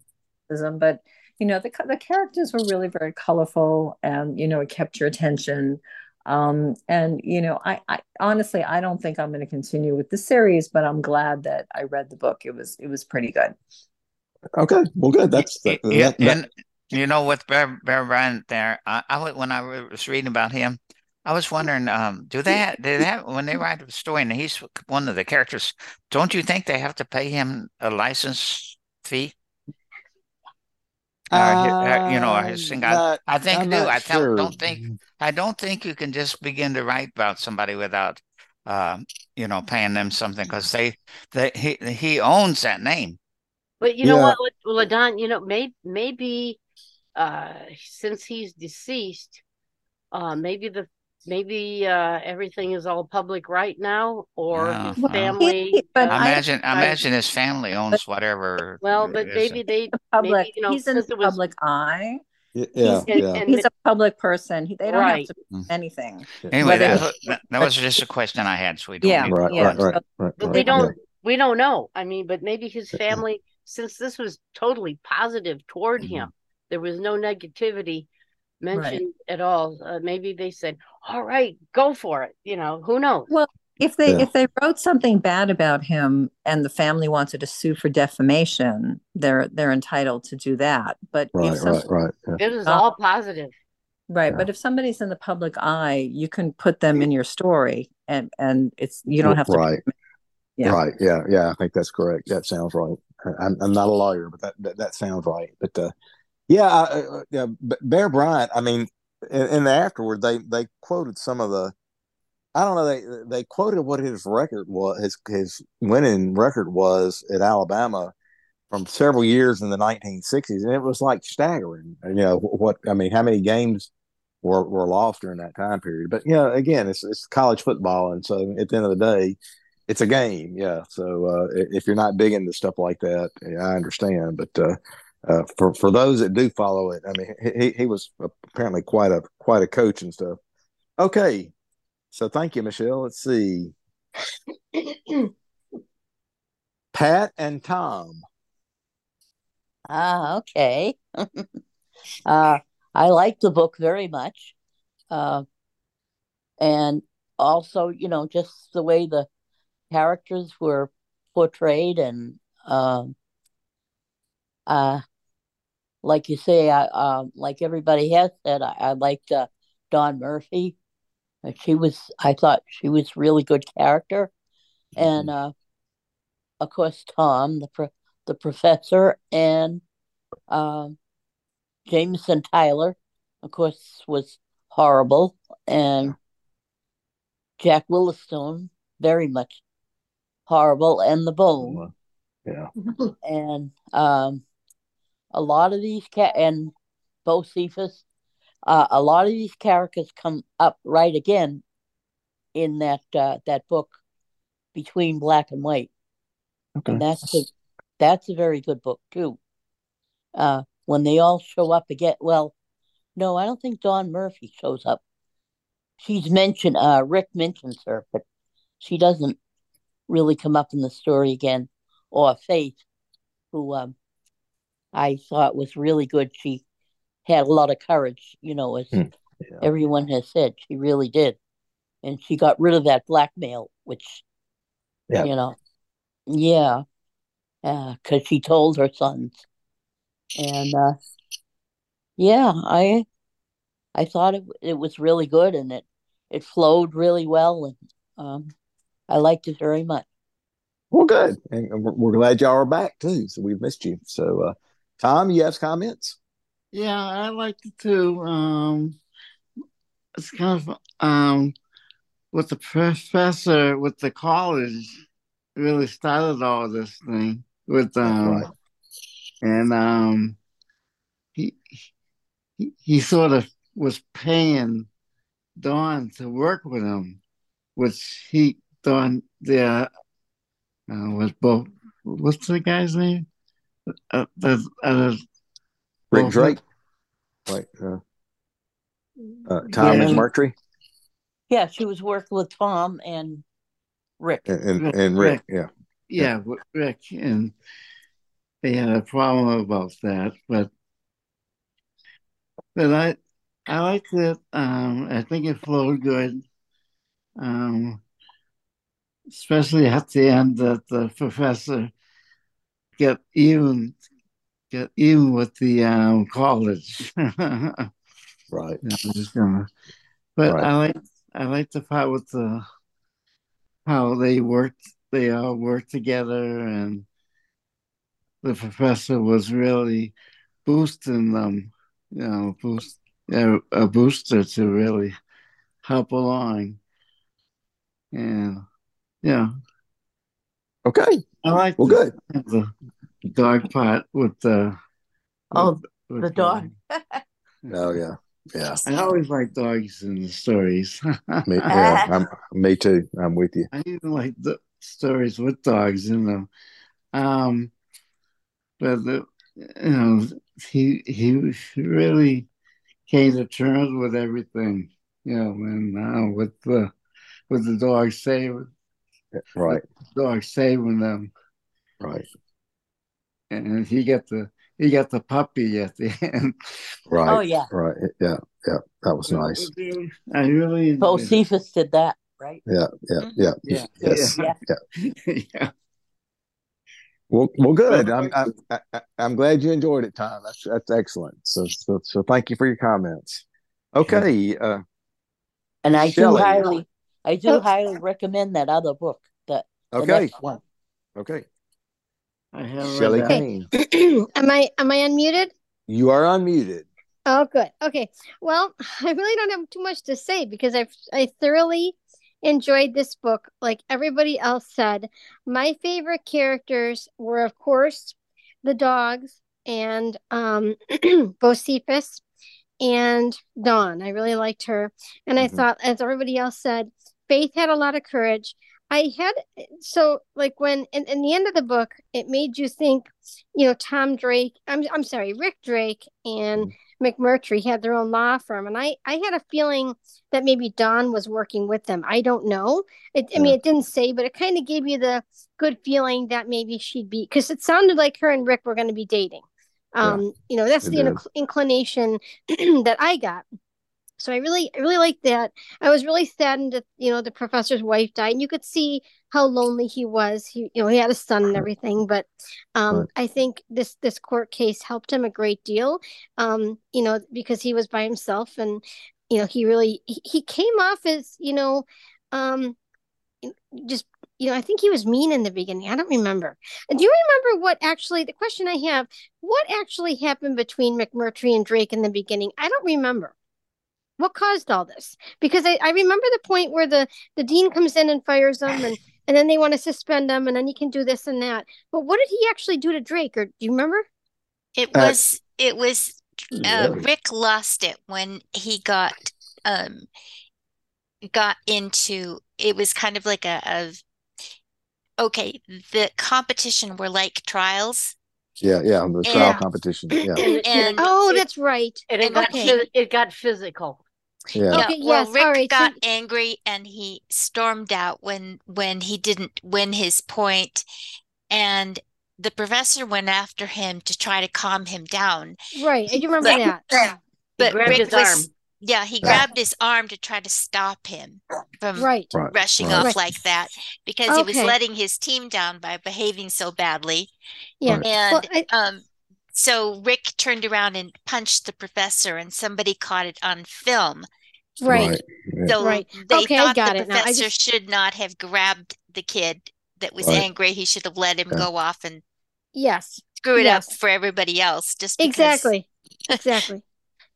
criticism, but you know the the characters were really very colorful and you know it kept your attention. Um, and you know I, I honestly i don't think i'm going to continue with the series but i'm glad that i read the book. It was it was pretty good. Okay. Well good. That's that, yeah, that, and you know with bear, bear bryant there I, I when i was reading about him I was wondering, um, do they have, do they have, when they write a story and he's one of the characters, don't you think they have to pay him a license fee? Uh, you know, his thing. I, I think I'm do. I sure. don't think. I don't think you can just begin to write about somebody without, uh, you know, paying them something because they, they, he, he owns that name. But you know yeah. what, Ladon, you know, maybe, maybe, uh, since he's deceased, uh, maybe the maybe uh, everything is all public right now, or yeah. his family. but I imagine, I, imagine his family owns whatever. Well, but maybe they public. Maybe, you know, he's in the public eye. Yeah, he's, yeah. He's a public person. They don't right. have to do anything. Anyway, that, was, that was just a question I had. So we don't yeah, right, yeah. right, right, right, But we don't, we don't know. I mean, but maybe his family, since this was totally positive toward mm-hmm. him, there was no negativity mentioned right. at all. Uh, maybe they said, "All right, go for it." You know, who knows? Well, if they yeah. if they wrote something bad about him and the family wanted to sue for defamation, they're they're entitled to do that. But right, right, right. Yeah. It is all positive. Right, yeah. but if somebody's in the public eye, you can put them in your story, and and it's you don't have to. Right. Yeah. Right. Yeah. Yeah. I think that's correct. That sounds right. I'm, I'm not a lawyer, but that, that, that sounds right. But uh, yeah, uh, yeah. Bear Bryant. I mean, in the afterward, they they quoted some of the. I don't know. They they quoted what his record was, his his winning record was at Alabama from several years in the 1960s, and it was like staggering. You know what? I mean, how many games were, were lost during that time period? But you know, again, it's it's college football, and so at the end of the day, it's a game. Yeah. So uh, if you're not big into stuff like that, I understand. But uh, uh, for for those that do follow it, I mean, he he was apparently quite a quite a coach and stuff. Okay, so thank you, Michelle. Let's see. <clears throat> Pat and Tom. Ah, okay. <laughs> uh, I like the book very much. Uh, and also, you know, just the way the characters were portrayed and um, uh, like you say, I um, like everybody has said, I, I liked uh, Dawn Murphy. She was, I thought she was really good character, and uh, of course Tom, the pro- the professor, and um, Jameson Tyler, of course, was horrible, and Jack Willistone, very much horrible, and the bone. Yeah. and um, a lot of these cat and Bocephus, uh, a lot of these characters come up right again in that uh, that book between black and white. Okay. And that's a that's a very good book too. Uh, when they all show up again, well, no, I don't think Dawn Murphy shows up. She's mentioned. Uh, Rick mentions her, but she doesn't really come up in the story again. Or Faith, who um, I thought was really good. She had a lot of courage, you know, as Hmm. Yeah. everyone has said, she really did. And she got rid of that blackmail, which, Yeah. you know, yeah, because she told her sons. And uh, yeah, I I thought it it was really good and it it flowed really well and um, I liked it very much. Well, good, and we're, we're glad y'all are back too. So we've missed you. So, uh, Tom, you have comments? Yeah, I liked it too. Um, it's kind of um, with the professor with the college really started all this thing with um, right. and um, he, he he sort of was paying Dawn to work with him, which he Dawn the uh, was both. What's the guy's name? Uh, the, uh, Rick both- Drake. Right. Uh, uh, Tom Yeah. McMurtrie Yeah, she was working with Tom and Rick. and, and, and Rick. Yeah. yeah, with Rick, and they had a problem about that, but but I I liked it. Um, I think it flowed good. Um, especially at the end that the professor get even get even with the um, college. <laughs> Right. <laughs> Gonna, but Right. I like I like the part with the how they worked. They all worked together, and the professor was really boosting them. You know, boost a booster to really help along. And yeah, Okay. I like Well, the, good. the dog part with the Oh, with the dog. Oh yeah. Yeah. I always like dogs in the stories. Me, yeah. <laughs> I'm, me too. I'm with you. I even like the stories with dogs in them. Um, but the, you know, he he really came to terms with everything. You know, and uh, with the with the dog saving Right. dog saving them, Right. and he got the he got the puppy at the <laughs> end. Right. Oh, yeah. Right. Yeah. Yeah. That was nice. I really enjoyed it. Bocephus did that, right? Yeah. Yeah. Yeah. Yeah. Yes. Yeah. Yeah. yeah. <laughs> Well, well, good. I'm, I'm, I, I- I'm glad you enjoyed it, Tom. That's that's excellent. So, so, so thank you for your comments. Okay. Uh, And I Shelley. do highly, I do highly recommend that other book. That the Okay. next one. okay. I have read Shelley <clears throat> am I am I unmuted? you are unmuted. Oh, good. Okay. Well, <laughs> I really don't have too much to say because I've I thoroughly enjoyed this book. Like everybody else said, my favorite characters were, of course, the dogs and um, <clears throat> Bocephus and Dawn. I really liked her. And I Mhm. thought, as everybody else said, Faith had a lot of courage. I had so like when in, in the end of the book, it made you think, you know, Tom Drake, I'm I'm sorry, Rick Drake and McMurtrie had their own law firm, and I I had a feeling that maybe Dawn was working with them. I don't know. It, I mean, it didn't say, but it kind of gave you the good feeling that maybe she'd be because it sounded like her and Rick were going to be dating. Yeah, Um, you know, that's the inc- inclination <clears throat> that I got. So I really, I really liked that. I was really saddened that you know the professor's wife died, and you could see how lonely he was. He, you know, he had a son and everything, but um, Right. I think this this court case helped him a great deal. Um, you know, because he was by himself, and you know, he really he, he came off as you know, um, just you know, I think he was mean in the beginning. I don't remember. Do you remember what actually? The question I have: What actually happened between McMurtrie and Drake in the beginning? I don't remember what caused all this? Because I, I remember the point where the the dean comes in and fires them and <sighs> and then they want to suspend them and then you can do this and that. But what did he actually do to drake or do you remember? It Uh, was it was uh, Rick lost it when he got um got into it was kind of like a, a okay, the competition were like trials. Yeah, yeah, the trial and competition. Yeah, And, oh that's right. and it and got okay. it got physical. Yeah, yeah, well, yes Rick all right so got angry and he stormed out when when he didn't win his point, and the professor went after him to try to calm him down. right i do remember But that He but grabbed Rick his arm. was yeah, he grabbed his arm to try to stop him from right right, rushing right, off right like that because he was letting his team down by behaving so badly. yeah right. well And I, um, so Rick turned around and punched the professor, and somebody caught it on film. right Right. So right they okay i thought got the it i professor just should not have grabbed the kid that was Right. angry. He should have let him Yeah. go off and yes screw it up for everybody else just because. exactly <laughs> exactly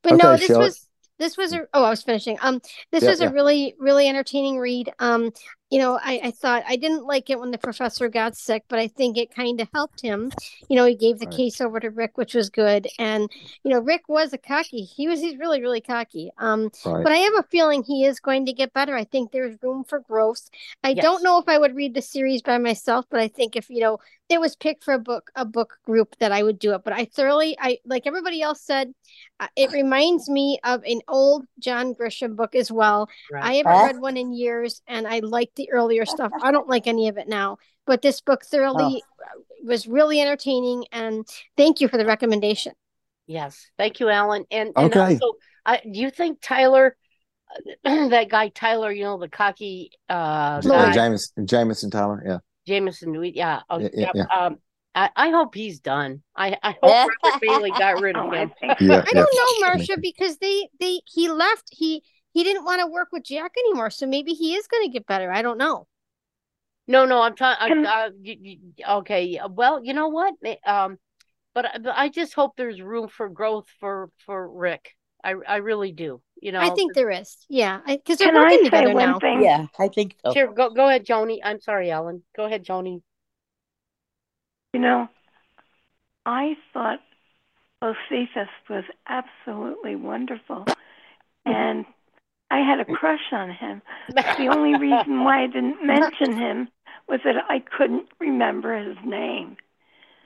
but no this Shelley. was this was a oh i was finishing um this Yeah, was a yeah. really really entertaining read um you know i i thought i didn't like it when the professor got sick but i think it kind of helped him you know he gave the Right. case over to rick which was good and you know rick was a cocky he was he's really really cocky um Right. but i have a feeling he is going to get better i think there's room for growth i Yes. don't know if i would read the series by myself but i think if you know it was picked for a book a book group that i would do it but i thoroughly i like everybody else said uh, it <laughs> reminds me of an old john grisham book as well i haven't Huh? read one in years and i like the earlier stuff i don't like any of it now but this book Oh, thoroughly uh, was really entertaining and thank you for the recommendation Yes. Thank you, Alan. And and Okay. also, I do you think Tyler, <clears throat> that guy Tyler, you know, the cocky uh Uh, Lloyd. guy, Jameson, Jameson Tyler. Yeah, Jameson, we- yeah, oh, yeah, yeah, yeah. yeah. Um, I, I hope he's done. I, I hope <laughs> Robert Bailey got rid of Oh, him. Yeah, i don't know marcia because they they he left he he didn't want to work with jack anymore so maybe he is going to get better i don't know No, no, I'm talking. Can- Uh, y- y- okay, well, you know what? Um, but, but I just hope there's room for growth for for Rick. I I really do. You know, i think there is yeah because they're Can I working say together now thing? yeah, I think so. Sure, go go ahead, Joni. I'm sorry, Alan. Go ahead, Joni. You know, I thought Josephus was absolutely wonderful, and I had a crush on him. The only reason why I didn't mention him was that I couldn't remember his name.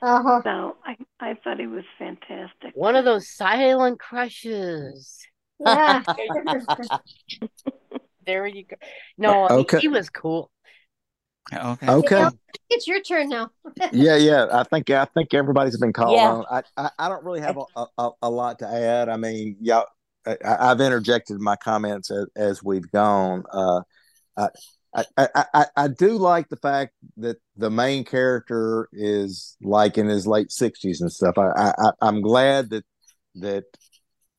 Uh-huh So I, I thought he was fantastic. One of those silent crushes. yeah <laughs> <laughs> There you go. No, Okay. he was cool. Okay. Okay. Al, it's your turn now <laughs> Yeah, yeah. I think I think everybody's been called Yeah. on. I, I I don't really have a, a, a lot to add. I mean, y'all, I, I've interjected my comments as, as we've gone. Uh, I, I, I, I, do like the fact that the main character is like in his late sixties and stuff. I, I I'm glad that that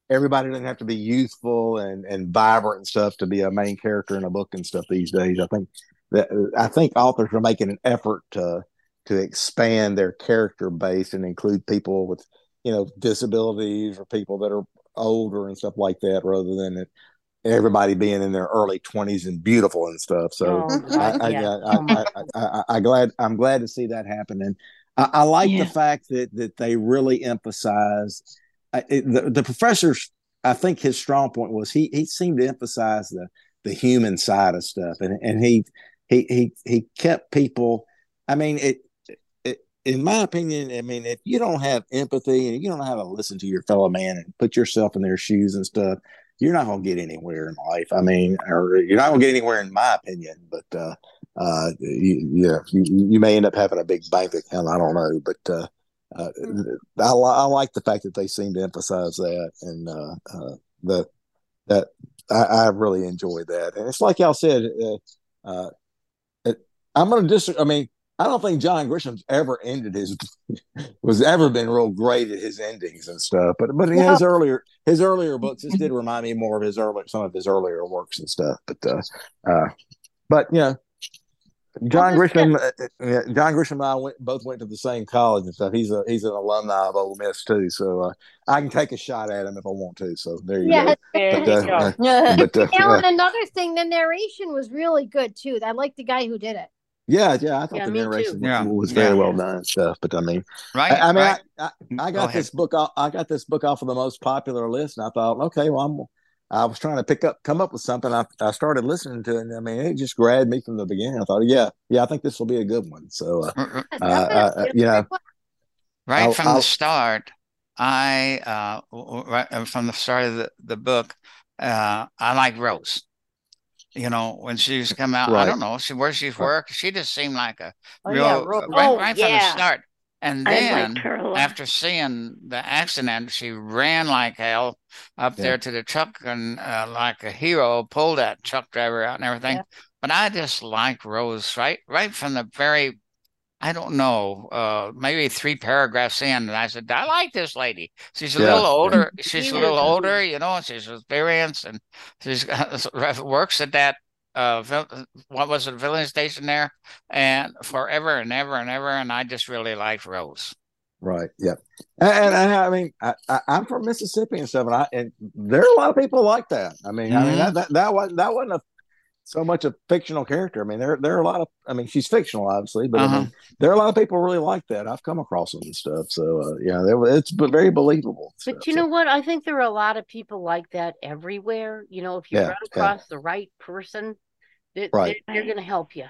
everybody doesn't have to be youthful and and vibrant and stuff to be a main character in a book and stuff these days. I think that I think authors are making an effort to to expand their character base and include people with you know disabilities or people that are older and stuff like that rather than it everybody being in their early twenties and beautiful and stuff. So Oh, I, God, I, yeah. I, oh, I, I, I, I glad I'm glad to see that happen, and I, I like Yeah. the fact that that they really emphasize I, it, the the professor's. I think his strong point was he he seemed to emphasize the the human side of stuff, and and he he he he kept people. I mean it. it in my opinion, I mean, if you don't have empathy and you don't know how to listen to your fellow man and put yourself in their shoes and stuff, you're not going to get anywhere in life. I mean, or you're not going to get anywhere, in my opinion. But uh, uh, you, yeah, you, you may end up having a big bank account. I don't know, but uh, uh, I, li- I like the fact that they seem to emphasize that, and uh, uh, that that I, I really enjoyed that. And it's like y'all said, uh, uh, it, I'm going to dis. I mean, I don't think John Grisham's ever ended his <laughs> was ever been real great at his endings and stuff. But but in his earlier his earlier books, this <laughs> did remind me more of his earlier some of his earlier works and stuff. But uh, uh but you know, John Grisham, uh, uh, John Grisham and I went both went to the same college and stuff. He's a he's an alumni of Ole Miss too, so uh, I can take a shot at him if I want to. So there you Yeah. go. <laughs> There But, you go. but Alan, another thing, the narration was really good too. I like the guy who did it. Yeah, yeah, I thought Yeah, the me too. narration Yeah, was very yeah. well done and stuff. But I mean, Right, I, I mean, right. I, I, I got ahead. this book. off- I got this book off of the most popular list, and I thought, okay, well, I'm. I was trying to pick up, come up with something. I, I started listening to it, and I mean, it just grabbed me from the beginning. I thought, yeah, yeah, I think this will be a good one. So, uh, R- r- uh, uh, you know, Right I'll- from I'll- the start, I uh, w- w- right uh, from the start of the, the book, uh, I like Rose. You know, when she's come out, I don't know she, where she's Right. worked. She just seemed like a Oh, real yeah, Rose. right, Oh, right from the start. And then liked her a lot. after seeing the accident, she ran like hell up Yeah. there to the truck and uh, like a hero pulled that truck driver out and everything. Yeah. But I just like Rose right right from the very I don't know, uh, maybe three paragraphs in, and I said, I like this lady. She's a Yeah, little older. <laughs> She's She a little older, you know. and She's experienced, and she's <laughs> works at that uh, what was it, filling station there, and forever and ever and ever. And I just really liked Rose. right, yeah, and, and, and I mean, I, I, I'm from Mississippi and stuff, and I and there are a lot of people like that. I mean, I mean Mhm. that that that wasn't that wasn't a so much a fictional character. I mean, there there are a lot of. I mean, she's fictional, obviously, but Uh-huh. mean, there are a lot of people really like that. I've come across them and stuff. So uh, yeah, they, it's b- very believable. But stuff, you so. know what? I think there are a lot of people like that everywhere. You know, if you Yeah, run yeah. across the right person, they, Right. they're, they're going to help you.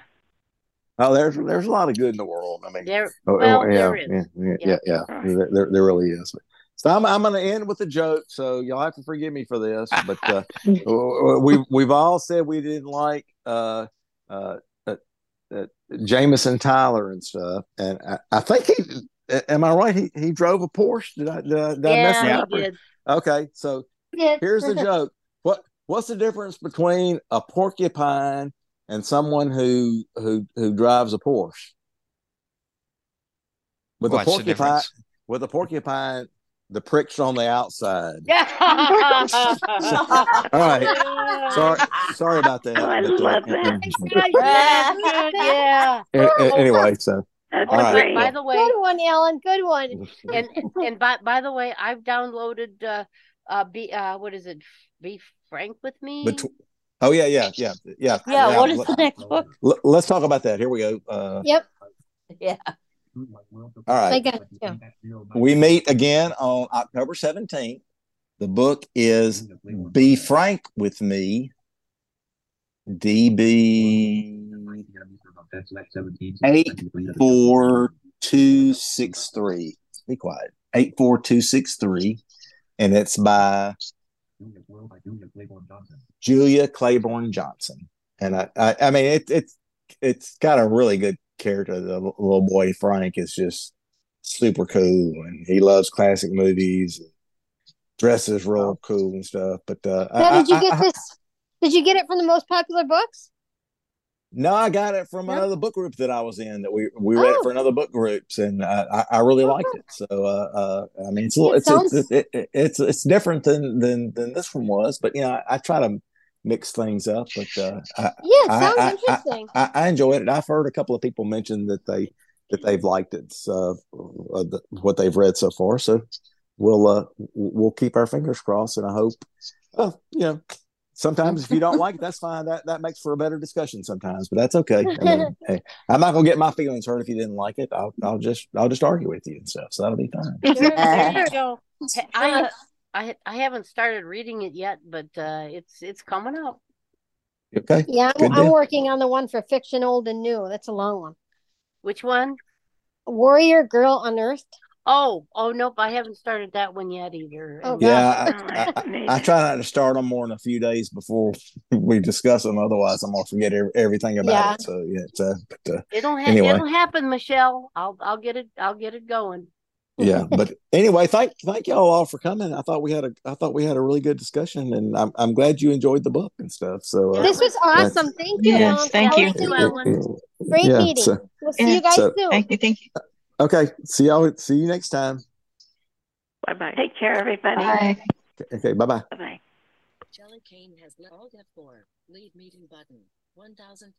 Oh, there's there's a lot of good in the world. I mean, There, oh, oh, well, yeah, there is. yeah, yeah, Yeah. yeah, yeah. There, there, there really is. So I'm I'm going to end with a joke. So y'all have to forgive me for this, <laughs> but uh, we we've all said we didn't like uh, uh, uh, uh, Jameson Tyler and stuff, and I, I think he. Am I right? He he drove a Porsche. Did I did I, did I mess he up? did. Okay, so Yes. here's the joke. What what's the difference between a porcupine and someone who who who drives a Porsche? With a What's the porcupine, with a porcupine, the pricks on the outside. All <laughs> All right. Sorry, sorry about that. Oh, I but, uh, love that. Good, yeah. <laughs> a- a- anyway, so That's All right. great. by the way, Good one, Alan. Good one. <laughs> and and by by the way, I've downloaded uh uh be uh what is it? Be frank with me. but oh yeah, yeah, yeah, yeah. Yeah, what is Let- the next book? let- Let's talk about that. Here we go. Uh, Yep. Yeah. All right. We meet again on October 17th. The book is Be Frank with Me, DB 84263. Be quiet. 84263. And it's by Julia Claiborne Johnson. And I, I, I mean, it, it's it's got a really good character. The little boy Frank is just super cool, and he loves classic movies, dresses real cool and stuff. But uh, Now, I- did you I- get I- this? Did you get it from the most popular books? No, I got it from No? another book group that I was in. That we we read it Oh. for another book groups, and I I, I really liked it. So uh, uh I mean, it's a little, It it's, it's sounds- it's it, it's it's different than than than this one was, but you know, I, I try to mix things up. But uh, I, Yeah, sounds I- interesting. I, I enjoyed it. I've heard a couple of people mention that they that they've liked it. Uh, the, what they've read so far. So we'll uh we'll keep our fingers crossed, and I hope. Uh, you know, sometimes if you don't like it, that's fine. That that makes for a better discussion sometimes, but that's okay. I mean, <laughs> hey, I'm not gonna get my feelings hurt if you didn't like it. I'll I'll just I'll just argue with you and stuff. So that'll be fine. Sure, <laughs> there you go. Hey, I, I I haven't started reading it yet, but uh, it's it's coming up. Okay. Yeah, I'm, I'm working on the one for fiction, old and new. That's a long one. Which one? Warrior Girl Unearthed. Oh, oh nope, I haven't started that one yet either. Oh, Yeah. I, I, <laughs> I, I try not to start them more than a few days before we discuss them. Otherwise, I'm gonna forget everything about Yeah. it. So yeah, it's, uh, but, uh, It'll ha- Anyway. it'll happen, Michelle. I'll I'll get it I'll get it going. Yeah. <laughs> But anyway, thank thank y'all all for coming. I thought we had a I thought we had a really good discussion, and I'm I'm glad you enjoyed the book and stuff. So uh, This was awesome. Thank you. Yes, Ellen. thank you. Ellen, You, too. Ellen. Great Yeah, meeting. so- we'll see you guys So- soon. Thank you, thank you. okay. See y'all. See you next time. Bye bye. Take care, everybody. Bye. Okay. Bye bye. Bye bye. Jelly Kane has all that for leave meeting button. 1000